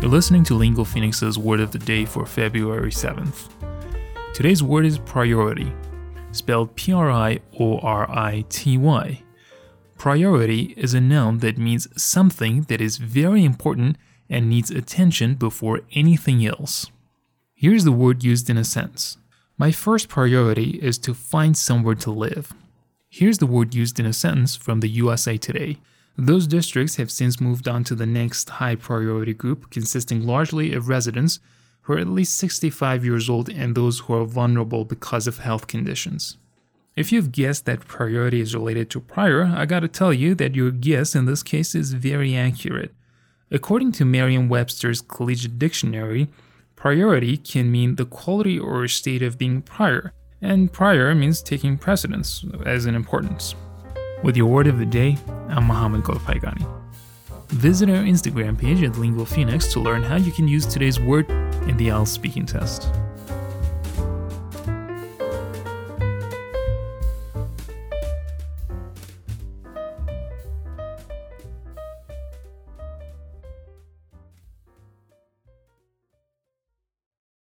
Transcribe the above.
You're listening to Lingo Phoenix's Word of the Day for February 7th. Today's word is priority, spelled P R I O R I T Y. Priority is a noun that means something that is very important and needs attention before anything else. Here's the word used in a sentence My first priority is to find somewhere to live. Here's the word used in a sentence from the USA Today. Those districts have since moved on to the next high priority group, consisting largely of residents who are at least 65 years old and those who are vulnerable because of health conditions. If you've guessed that priority is related to prior, I gotta tell you that your guess in this case is very accurate. According to Merriam Webster's Collegiate Dictionary, priority can mean the quality or state of being prior, and prior means taking precedence, as in importance. With your word of the day, I'm Mohammad Golpayegani. Visit our Instagram page at Lingo Phoenix to learn how you can use today's word in the IELTS speaking test.